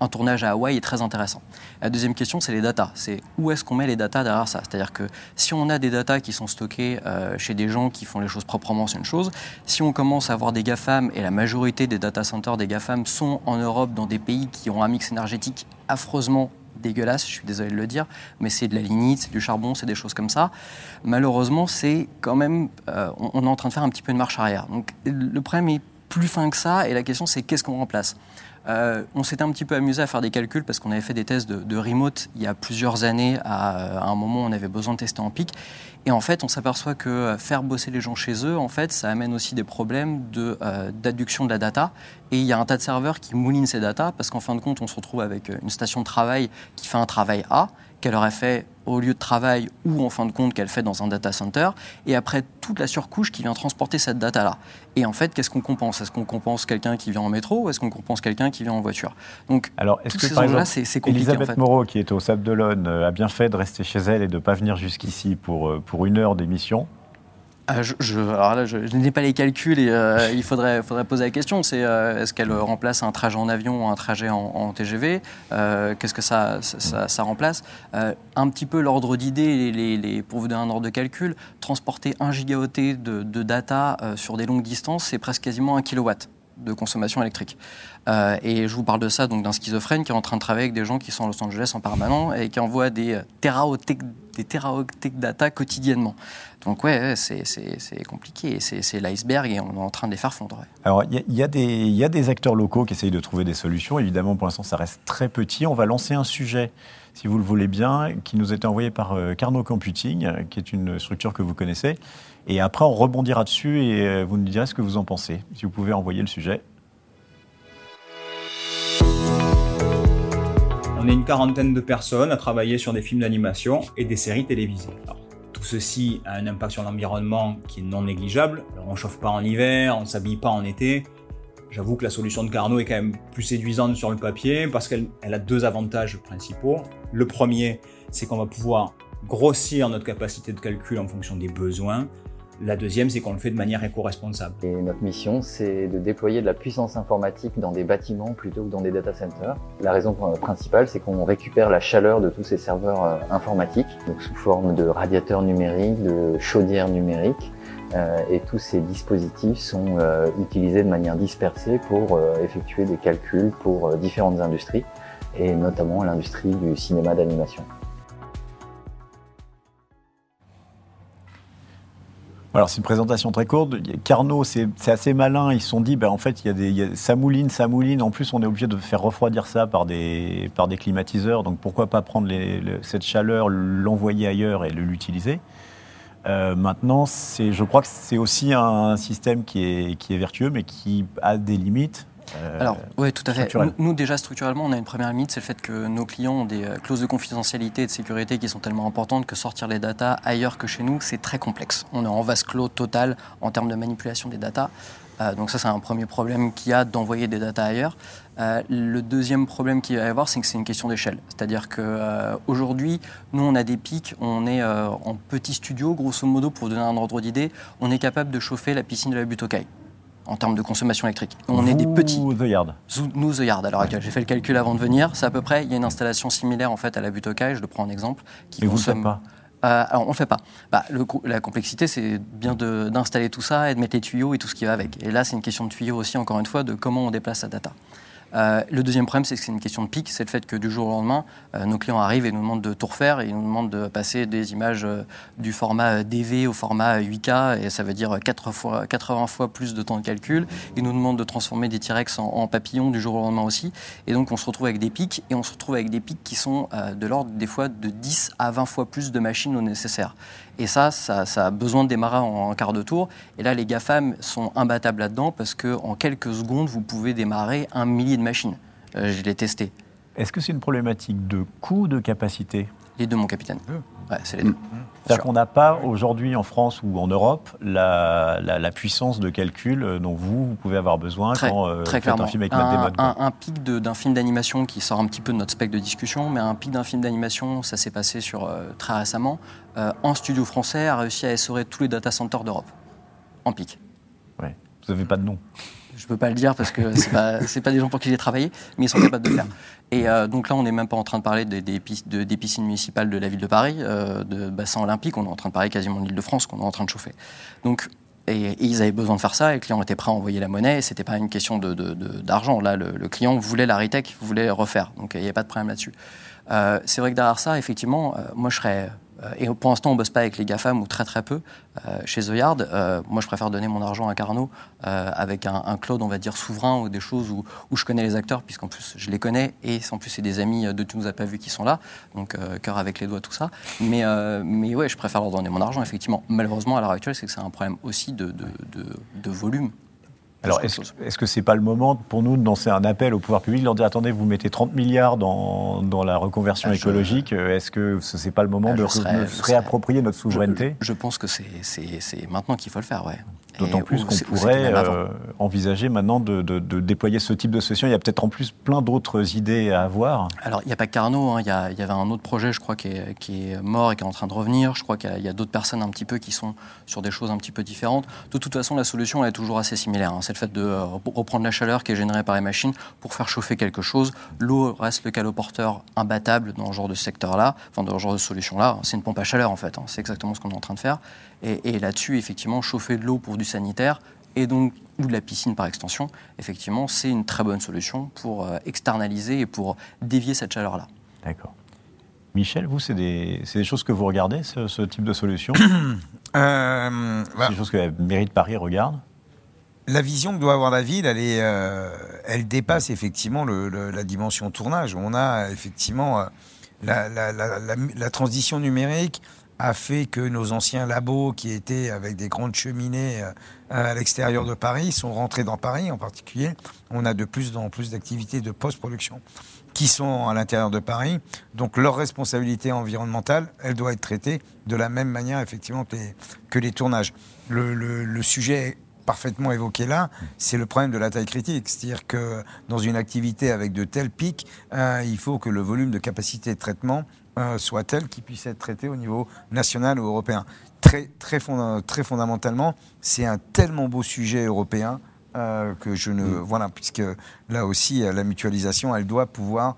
un tournage à Hawaï est très intéressant. La deuxième question, c'est les datas. C'est où est-ce qu'on met les datas derrière ça? C'est-à-dire que si on a des datas qui sont stockées chez des gens qui font les choses proprement, c'est une chose. Si on commence à avoir des GAFAM, et la majorité des data centers des GAFAM sont en Europe, dans des pays qui ont un mix énergétique affreusement dégueulasse, je suis désolé de le dire, mais c'est de la lignite, c'est du charbon, c'est des choses comme ça. Malheureusement, c'est quand même, euh, on, est en train de faire un petit peu une marche arrière. Donc le problème est plus fin que ça, et la question c'est qu'est-ce qu'on remplace? Euh, on s'était un petit peu amusé à faire des calculs parce qu'on avait fait des tests de, remote il y a plusieurs années. À, un moment, on avait besoin de tester en pic. Et en fait, on s'aperçoit que faire bosser les gens chez eux, en fait, ça amène aussi des problèmes de, euh, d'adduction de la data. Et il y a un tas de serveurs qui moulinent ces data parce qu'en fin de compte, on se retrouve avec une station de travail qui fait un travail A, qu'elle aurait fait au lieu de travail ou en fin de compte qu'elle fait dans un data center, et après toute la surcouche qui vient transporter cette data-là. Et en fait, qu'est-ce qu'on compense? Est-ce qu'on compense quelqu'un qui vient en métro ou est-ce qu'on compense quelqu'un qui vient en voiture? Donc, Alors, est-ce que par exemple, c'est, compliqué, Elisabeth Moreau, qui est au Sable d'Olonne, euh, a bien fait de rester chez elle et de ne pas venir jusqu'ici pour, euh, pour une heure d'émission ah, je, alors là, je, n'ai pas les calculs et euh, il faudrait, poser la question. C'est euh, est-ce qu'elle remplace un trajet en avion ou un trajet en, TGV euh, Qu'est-ce que ça, remplace? Un petit peu l'ordre d'idée, pour vous donner un ordre de calcul, transporter 1 gigaoctet de, de data sur des longues distances, c'est presque quasiment un kilowatt de consommation électrique. Euh, et je vous parle de ça, donc d'un schizophrène qui est en train de travailler avec des gens qui sont à Los Angeles en permanent et qui envoient des teraoctets, des data quotidiennement. Donc ouais, c'est compliqué, c'est l'iceberg et on est en train de les faire fondre. Alors il y, y, a des acteurs locaux qui essayent de trouver des solutions. Évidemment, pour l'instant, ça reste très petit. On va lancer un sujet si vous le voulez bien, qui nous a été envoyé par euh, Carnot Computing, qui est une structure que vous connaissez. Et après, on rebondira dessus et euh, vous nous direz ce que vous en pensez. Si vous pouvez envoyer le sujet. On est une quarantaine de personnes à travailler sur des films d'animation et des séries télévisées. tout ceci a un impact sur l'environnement qui est non négligeable. on ne chauffe pas en hiver, on ne s'habille pas en été. J'avoue que la solution de Carnot est quand même plus séduisante sur le papier parce qu'elle a deux avantages principaux. Le premier, c'est qu'on va pouvoir grossir notre capacité de calcul en fonction des besoins. La deuxième, c'est qu'on le fait de manière éco-responsable. Et notre mission, c'est de déployer de la puissance informatique dans des bâtiments plutôt que dans des data centers. La raison principale, c'est qu'on récupère la chaleur de tous ces serveurs euh, informatiques, donc sous forme de radiateurs numériques, de chaudières numériques, euh, et tous ces dispositifs sont euh, utilisés de manière dispersée pour effectuer des calculs pour différentes industries, et notamment l'industrie du cinéma d'animation. Alors c'est une présentation très courte. Carnot, c'est assez malin. Ils se sont dit, ben, en fait, il y, a des, ça mouline, ça mouline. En plus, on est obligé de faire refroidir ça par des, climatiseurs. Donc pourquoi pas prendre cette chaleur, l'envoyer ailleurs et l'utiliser? Euh, maintenant, je crois que c'est aussi un système qui est vertueux, mais qui a des limites. Euh, Alors, oui, tout à fait. Nous, déjà, structurellement, on a une première limite, c'est le fait que nos clients ont des euh, clauses de confidentialité et de sécurité qui sont tellement importantes que sortir les datas ailleurs que chez nous, c'est très complexe. On est en vase clos total en termes de manipulation des datas. Euh, donc ça, c'est un premier problème qu'il y a d'envoyer des datas ailleurs. Euh, le deuxième problème qu'il va y avoir, c'est que c'est une question d'échelle. C'est-à-dire qu'aujourd'hui, euh, nous, on a des pics, on est en petit studio, grosso modo, pour donner un ordre d'idée, on est capable de chauffer la piscine de la butte en termes de consommation électrique. On est des petits. The Yard. Nous, The Yard, alors J'ai fait le calcul avant de venir. C'est à peu près, il y a une installation similaire en fait à la butte je le prends en exemple. Qui Mais consomme... vous ne pas euh, alors, on ne le fait pas. Bah, la complexité, c'est bien d'installer tout ça et de mettre les tuyaux et tout ce qui va avec. Et là, c'est une question de tuyaux aussi, encore une fois, de comment on déplace la data. Euh, le deuxième problème, c'est que c'est une question de pic, c'est le fait que du jour au lendemain, euh, nos clients arrivent et nous demandent de tout refaire, et ils nous demandent de passer des images euh, du format DV au format 8K, et ça veut dire 4 fois, 80 fois plus de temps de calcul. Ils nous demandent de transformer des T-Rex en, en, papillons du jour au lendemain aussi. Et donc on se retrouve avec des pics, et on se retrouve avec des pics qui sont de l'ordre des fois de 10 à 20 fois plus de machines au nécessaire. Et ça, ça, a besoin de démarrer en, quart de tour. Et là, les GAFAM sont imbattables là-dedans parce qu'en quelques secondes, vous pouvez démarrer un millier de machines. Euh, je l'ai testé. Est-ce que c'est une problématique de coût, de capacité? Les deux, mon capitaine. Ouais, c'est les deux. C'est-à-dire qu'on n'a pas aujourd'hui en France ou en Europe la, la- la puissance de calcul euh, dont vous, vous pouvez avoir besoin Très, quand euh, très vous faites clairement. un film avec Matt Damon. un- un pic de- d'un film d'animation qui sort un petit peu de notre spectre de discussion, mais un pic d'un film d'animation, ça s'est passé sur euh, très récemment. Euh, un studio français a réussi à essorer tous les data centers d'Europe. En pic. Ouais. Vous n'avez pas de nom. Je peux pas le dire parce que c'est pas pas des gens pour qui j'ai travaillé, mais ils sont capables de le faire. Et euh, donc là, on n'est même pas en train de parler des, des, pis- de- des piscines municipales de la ville de Paris, euh, de bassins olympiques. On est en train de parler quasiment de l'Île-de-France qu'on est en train de chauffer. Donc et, et ils avaient besoin de faire ça, et le client était prêt à envoyer la monnaie, et c'était pas une question de- de- de- d'argent. Là, le, le client voulait la retech, voulait refaire, donc il n'y avait pas de problème là-dessus. Euh, c'est vrai que derrière ça, effectivement, moi je serais. Euh, et pour l'instant, on bosse pas avec les GAFAM ou très très peu euh, chez The Yard. Euh, moi, je préfère donner mon argent à Carnot avec un, un cloud, on va dire, souverain ou des choses où, je connais les acteurs, puisqu'en plus je les connais et en plus c'est des amis de Tu nous as pas vu qui sont là, donc cœur avec les doigts, tout ça. Mais, mais ouais, je préfère leur donner mon argent, effectivement. Malheureusement, à l'heure actuelle, c'est que c'est un problème aussi de volume. Alors, est-ce que c'est pas le moment pour nous de lancer un appel au pouvoir public, de leur dire attendez, vous mettez 30 milliards dans, dans la reconversion Ah, je- écologique, euh, est-ce que ce n'est pas le moment Ah, de, serais- se réapproprier notre souveraineté Je, je pense que c'est- maintenant qu'il faut le faire, ouais. D'autant plus qu'on pourrait euh, envisager maintenant de, de- de déployer ce type de solution. Il y a peut-être en plus plein d'autres idées à avoir. Alors, il n'y a pas que Carnot, hein, il y, a- il y avait un autre projet, je crois, qui est, qui est mort et qui est en train de revenir. Je crois qu'il y a, d'autres personnes un petit peu qui sont sur des choses un petit peu différentes. De toute façon, la solution elle est toujours assez similaire. hein. C'est le fait de euh, reprendre la chaleur qui est générée par les machines pour faire chauffer quelque chose. L'eau reste le caloporteur imbattable dans ce genre de secteur-là, enfin dans ce genre de solution-là. C'est une pompe à chaleur, en fait. hein. C'est exactement ce qu'on est en train de faire. Et, et là-dessus, effectivement, chauffer de l'eau pour du sanitaire, et donc ou de la piscine par extension, effectivement, c'est une très bonne solution pour euh, externaliser et pour dévier cette chaleur-là. D'accord. Michel, vous, c'est des, c'est des choses que vous regardez, ce, ce type de solution? Euh, C'est des choses que la mairie de Paris regarde? La vision que doit avoir la ville, elle, est, euh, elle dépasse effectivement la dimension tournage. On a effectivement euh, la, transition numérique a fait que nos anciens labos qui étaient avec des grandes cheminées euh, à l'extérieur de Paris sont rentrés dans Paris en particulier. On a de plus en plus d'activités de post-production qui sont à l'intérieur de Paris. Donc leur responsabilité environnementale, elle doit être traitée de la même manière effectivement que les, tournages. Le- le sujet parfaitement évoqué là, c'est le problème de la taille critique. C'est-à-dire que dans une activité avec de tels pics, euh, il faut que le volume de capacité de traitement euh, soit tel qu'il puisse être traité au niveau national ou européen. Très, très, fonda- très fondamentalement, c'est un tellement beau sujet européen euh, que je ne. Voilà, puisque là aussi, la mutualisation, elle doit pouvoir,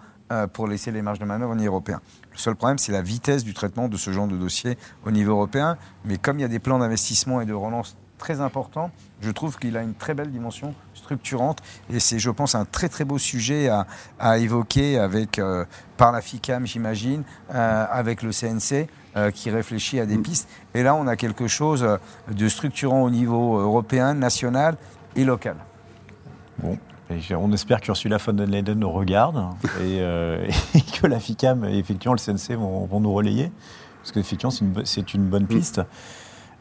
pour laisser les marges de manœuvre au niveau européen. Le seul problème, c'est la vitesse du traitement de ce genre de dossier au niveau européen. Mais comme il y a des plans d'investissement et de relance très importants, je trouve qu'il a une très belle dimension structurante. Et c'est, je pense, un très très beau sujet à, à évoquer avec, euh, par la FICAM, j'imagine, euh, avec le CNC. euh, qui réfléchit à des pistes. Et là, on a quelque chose de structurant au niveau européen, national et local. Bon. Et on espère qu'Ursula von der Leyen nous regarde et, euh, et que la FICAM et effectivement le CNC vont, vont nous relayer. Parce qu'effectivement, c'est une, bo- c'est une bonne piste.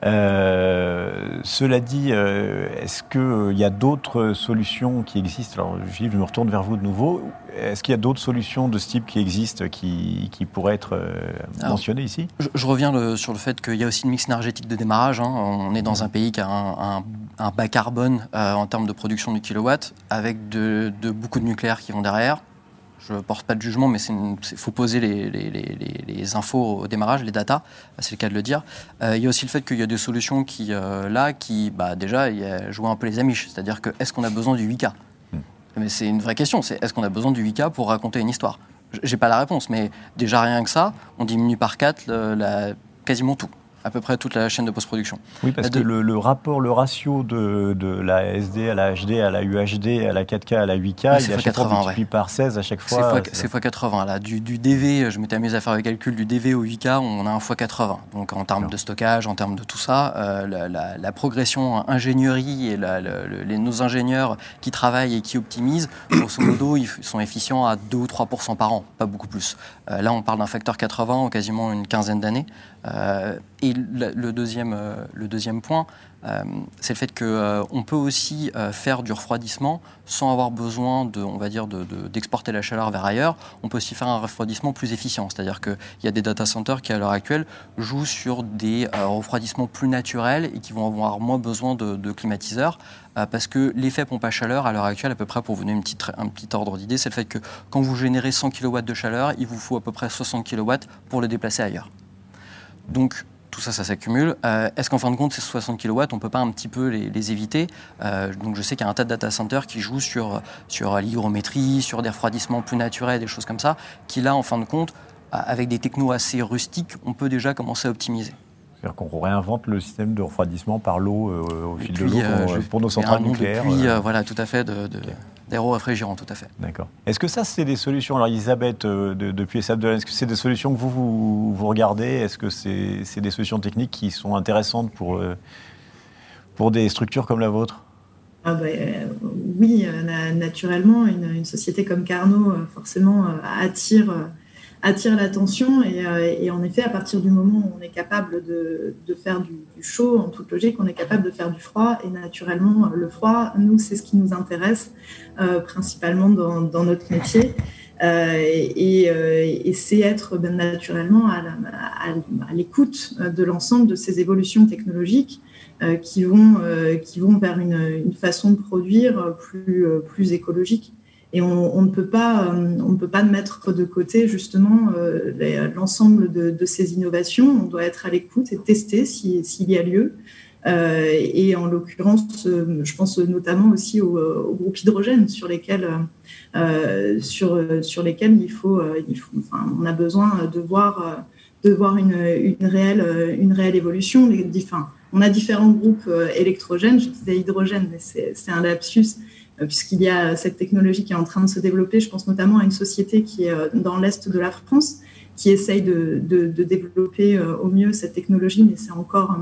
Euh, cela dit, euh, est-ce qu'il y a d'autres solutions qui existent? Alors, Philippe, je me retourne vers vous de nouveau. Est-ce qu'il y a d'autres solutions de ce type qui existent, qui, qui pourraient être euh, Alors, mentionnées ici? Je, je reviens le- sur le fait qu'il y a aussi une mix énergétique de démarrage. hein. On est dans un pays qui a un, un- un bas carbone euh, en termes de production du kilowatt, avec de, de beaucoup de nucléaire qui vont derrière. Je ne porte pas de jugement, mais il faut poser les, les- les- les- les infos au démarrage, les datas, c'est le cas de le dire. Euh, il y a aussi le fait qu'il y a des solutions qui, euh, là, qui, bah, déjà, joué un peu les amiches. C'est-à-dire que est-ce qu'on a besoin du 8K Mais c'est une vraie question, c'est est-ce qu'on a besoin du 8K pour raconter une histoire? J'ai pas la réponse, mais déjà rien que ça, on diminue par 4 la, quasiment tout, à peu près toute la chaîne de post-production. Oui, parce de- que le, le rapport, le ratio de, de la SD à la HD, à la UHD, à la 4K, à la 8K, Oui, il c'est est à fois chaque fois 80, multiplié par 16 à chaque fois. fois, c'est- fois 80. Là. Du, du DV, je m'étais amusé à faire le calcul, du DV au 8K, on a un fois 80. Donc en termes de stockage, en termes de tout ça, euh, la, la- la progression ingénierie et la- les, nos ingénieurs qui travaillent et qui optimisent, grosso modo, ils sont efficients à 2 ou 3 par an, pas beaucoup plus. Euh, là, on parle d'un facteur 80 en quasiment une quinzaine d'années. Euh, et la- le, deuxième, euh, le deuxième point, euh, c'est le fait qu'on peut aussi faire du refroidissement sans avoir besoin de, on va dire, de- de- d'exporter la chaleur vers ailleurs. On peut aussi faire un refroidissement plus efficient. C'est-à-dire qu'il y a des data centers qui, à l'heure actuelle, jouent sur des refroidissements plus naturels et qui vont avoir moins besoin de, climatiseurs. parce que l'effet pompe à chaleur, à l'heure actuelle, à peu près, pour vous donner un petit ordre d'idée, c'est le fait que quand vous générez 100 kW de chaleur, il vous faut à peu près 60 kW pour le déplacer ailleurs. Donc, tout ça, ça s'accumule. Euh, Est-ce qu'en fin de compte, ces 60 kW, on ne peut pas un petit peu les, les éviter? Euh, Donc, je sais qu'il y a un tas de data centers qui jouent sur, sur l'hygrométrie, sur des refroidissements plus naturels, des choses comme ça, qui là, en fin de compte, avec des technos assez rustiques, on peut déjà commencer à optimiser. C'est-à-dire qu'on réinvente le système de refroidissement par l'eau euh, au fil de Puis, l'eau euh, pour, nos centrales de nucléaires. euh, voilà, tout à fait, de, de, d'aéro-réfrigérants, tout à fait. D'accord. Est-ce que ça, c'est des solutions Alors, Elisabeth, euh, de- depuis SAP est-ce que c'est des solutions que vous, vous, vous regardez? Est-ce que c'est des solutions techniques qui sont intéressantes pour, euh, pour des structures comme la vôtre? Ah bah, euh, oui, euh, na- naturellement, une, une société comme Carnot, euh, forcément, euh, attire, euh, attire l'attention. Et, euh, et en effet, à partir du moment où on est capable de, faire du, chaud, en toute logique, on est capable de faire du froid. Et naturellement, le froid, nous, c'est ce qui nous intéresse euh, principalement dans, notre métier. Euh, et c'est être ben, naturellement à, l'écoute de l'ensemble de ces évolutions technologiques qui, vont, vers une, façon de produire plus, plus écologique. Et on, ne peut pas, euh, on ne peut pas mettre de côté justement euh, l'ensemble de, ces innovations. On doit être à l'écoute et tester si- s'il y a lieu. Euh, et en l'occurrence, je pense notamment aussi au, au groupe hydrogène sur lesquels, sur, sur lesquels il faut, on a besoin de voir, de voir une, réelle, une réelle évolution. On a différents groupes électrogènes, je disais hydrogène, mais c'est un lapsus, puisqu'il y a cette technologie qui est en train de se développer. Je pense notamment à une société qui est euh, dans l'Est de la France, qui essaye de, de, de développer euh, au mieux cette technologie, mais c'est encore,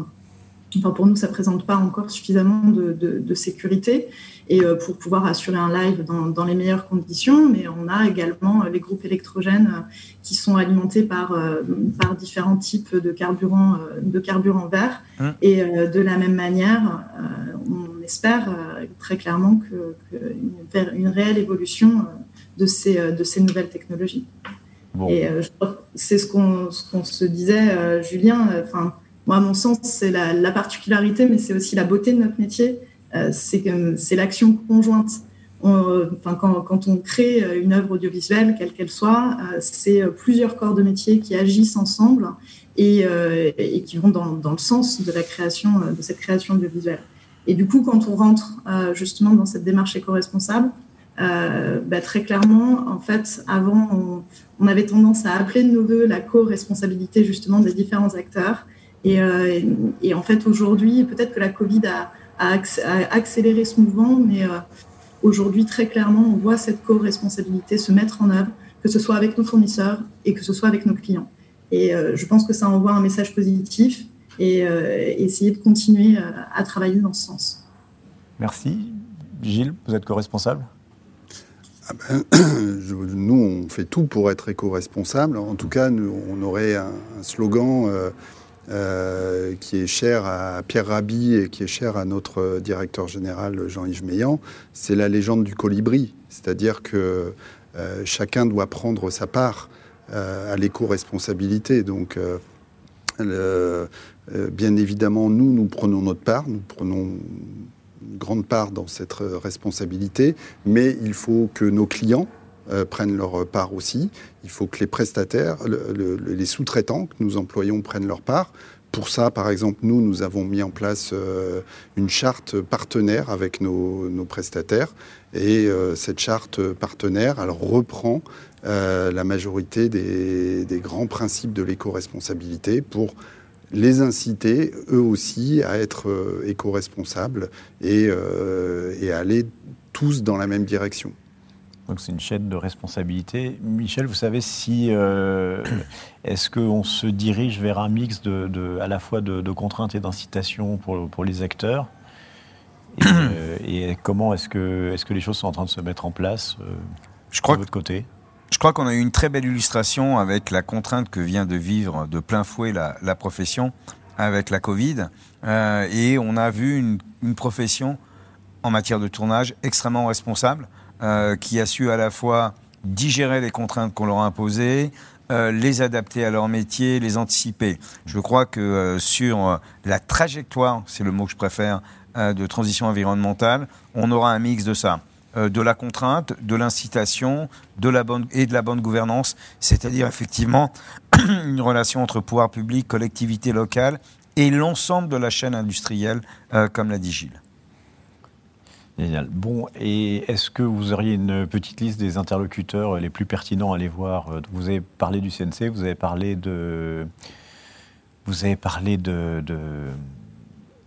enfin pour nous, ça ne présente pas encore suffisamment de, sécurité et euh, pour pouvoir assurer un live dans, dans, les meilleures conditions. Mais on a également les groupes électrogènes qui sont alimentés par, euh, par différents types de carburants, euh, de carburants verts. Mmh. Et euh, de la même manière, euh, espère euh, très clairement que, que une, une, réelle évolution euh, de ces, de ces nouvelles technologies. Bon. Et euh, c'est ce qu'on qu se disait, euh, Julien. Enfin, moi, à mon sens, c'est la, la, particularité, mais c'est aussi la beauté de notre métier. Euh, c'est l'action conjointe. On, enfin, quand, quand, on crée une œuvre audiovisuelle, quelle qu'elle soit, euh, c'est plusieurs corps de métier qui agissent ensemble et, euh, et qui vont dans, dans, le sens de la création, de cette création audiovisuelle. Et du coup, quand on rentre euh, justement dans cette démarche éco-responsable, euh, bah, très clairement, en fait, avant, on, on, avait tendance à appeler de nos voeux la co-responsabilité justement des différents acteurs. Et, euh, et, en fait, aujourd'hui, peut-être que la Covid a, a, a, accéléré ce mouvement, mais euh, aujourd'hui, très clairement, on voit cette co-responsabilité se mettre en œuvre, que ce soit avec nos fournisseurs et que ce soit avec nos clients. Et euh, je pense que ça envoie un message positif et euh, essayer de continuer à travailler dans ce sens. Merci. Gilles, vous êtes co-responsable? Ah ben, je, nous, on fait tout pour être éco-responsable. En tout cas, nous, on aurait un, un slogan euh, euh, qui est cher à Pierre Rabhi et qui est cher à notre directeur général Jean-Yves Meillan. C'est la légende du colibri. C'est-à-dire que euh, chacun doit prendre sa part euh, à l'éco-responsabilité. Donc, euh, le, bien évidemment, nous, nous prenons notre part. Nous prenons une grande part dans cette responsabilité, mais il faut que nos clients euh, prennent leur part aussi. Il faut que les prestataires, le, le, les sous-traitants que nous employons prennent leur part. Pour ça, par exemple, nous, nous avons mis en place euh, une charte partenaire avec nos, prestataires. Et euh, cette charte partenaire, elle reprend euh, la majorité des, des grands principes de l'éco-responsabilité pour les inciter, eux aussi, à être euh, éco-responsables et, euh, et, aller tous dans la même direction. Donc c'est une chaîne de responsabilité. Michel, vous savez si euh, est-ce qu'on se dirige vers un mix de, de à la fois de, de contraintes et d'incitations pour, pour, les acteurs? Et, euh, et comment est-ce que, est que les choses sont en train de se mettre en place euh, Je crois de votre côté? Je crois qu'on a eu une très belle illustration avec la contrainte que vient de vivre de plein fouet la, profession avec la Covid. Euh, et on a vu une, profession en matière de tournage extrêmement responsable, euh, qui a su à la fois digérer les contraintes qu'on leur a imposées, euh, les adapter à leur métier, les anticiper. Je crois que sur la trajectoire, c'est le mot que je préfère, de transition environnementale, on aura un mix de ça. Euh, de la contrainte, de l'incitation, de la bonne et de la bonne gouvernance, c'est-à-dire effectivement une relation entre pouvoir public, collectivité locale et l'ensemble de la chaîne industrielle, euh, comme l'a dit Gilles. Génial. Bon, et est-ce que vous auriez une petite liste des interlocuteurs les plus pertinents à aller voir Euh, Vous avez parlé du CNC, vous avez parlé de. Vous avez parlé de. de-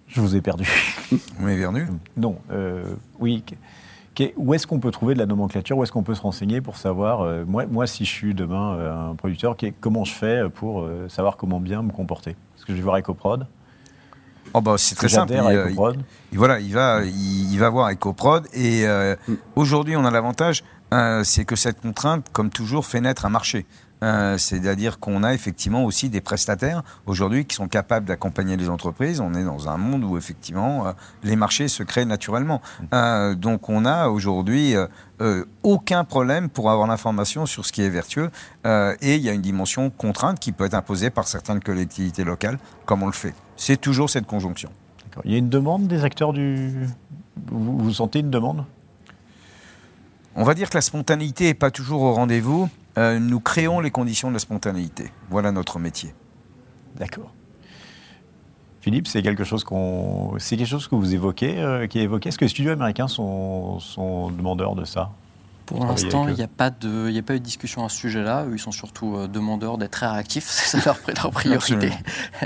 Je vous ai perdu. Vous m'avez venu non, euh, oui. Où est-ce qu'on peut trouver de la nomenclature Où est-ce qu'on peut se renseigner pour savoir, euh, moi, moi, si je suis demain euh, un producteur, comment je fais pour euh, savoir comment bien me comporter? Est-ce que je vais voir EcoProd Oh bah, c'est très simple. Il, EcoProd. il- voilà, il va, il, il va voir EcoProd. Et euh, aujourd'hui, on a l'avantage, euh, c'est que cette contrainte, comme toujours, fait naître un marché. Euh, C'est-à-dire qu'on a effectivement aussi des prestataires aujourd'hui qui sont capables d'accompagner les entreprises. On est dans un monde où effectivement euh, les marchés se créent naturellement. Euh, donc on a aujourd'hui aucun problème pour avoir l'information sur ce qui est vertueux. Et il y a une dimension contrainte qui peut être imposée par certaines collectivités locales, comme on le fait. C'est toujours cette conjonction. Il y a une demande des acteurs du. Vous, vous sentez une demande? On va dire que la spontanéité n'est pas toujours au rendez-vous. Euh, nous créons les conditions de la spontanéité. Voilà notre métier. D'accord. Philippe, c'est quelque chose qu'on, c'est quelque que vous évoquez, euh, est évoqué. Est-ce que les studios américains sont demandeurs de ça? Pour l'instant, il n'y a, pas de- il y a pas eu de discussion à ce sujet-là. Ils sont surtout euh, demandeurs d'être très réactifs. C'est ça leur, leur priorité,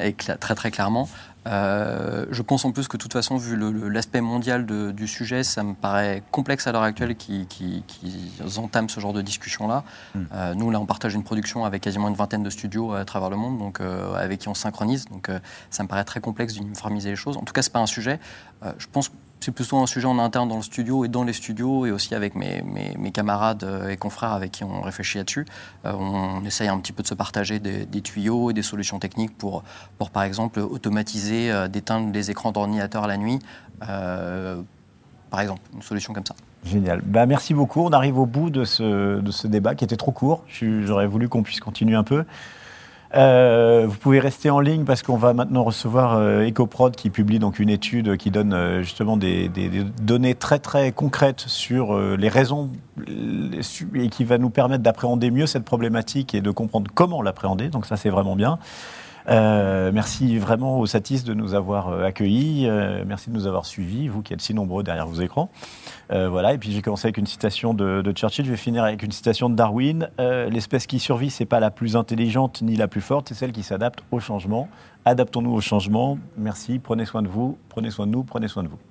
et très très clairement. Euh, je pense en plus que de toute façon, vu l'aspect mondial de- du sujet, ça me paraît complexe à l'heure actuelle qu'ils qui, qu'ils entament ce genre de discussion-là. Mm. Euh, nous, là, on partage une production avec quasiment une vingtaine de studios à travers le monde, donc euh, avec qui on synchronise. Donc, ça me paraît très complexe d'uniformiser les choses. En tout cas, c'est pas un sujet. Je pense c'est plutôt un sujet en interne dans le studio et dans les studios et aussi avec mes, mes- camarades euh, et confrères avec qui on réfléchit là-dessus. Euh, on essaye un petit peu de se partager des, tuyaux et des solutions techniques pour, pour par exemple, automatiser, euh, d'éteindre les écrans d'ordinateur la nuit. par exemple, une solution comme ça. Génial. Bah, merci beaucoup. On arrive au bout de ce, de ce débat qui était trop court. J'aurais voulu qu'on puisse continuer un peu. Euh, vous pouvez rester en ligne parce qu'on va maintenant recevoir euh, EcoProd qui publie donc une étude qui donne euh, justement des, données très très concrètes sur les raisons et qui va nous permettre d'appréhender mieux cette problématique et de comprendre comment l'appréhender. Donc ça c'est vraiment bien. Euh, merci vraiment aux Satis de nous avoir euh, accueillis. Euh, merci de nous avoir suivis, vous qui êtes si nombreux derrière vos écrans. Voilà, et puis j'ai commencé avec une citation de, de Churchill, je vais finir avec une citation de Darwin. L'espèce qui survit, c'est pas la plus intelligente ni la plus forte, c'est celle qui s'adapte au changement. Adaptons-nous au changement. Merci, prenez soin de vous, prenez soin de nous, prenez soin de vous.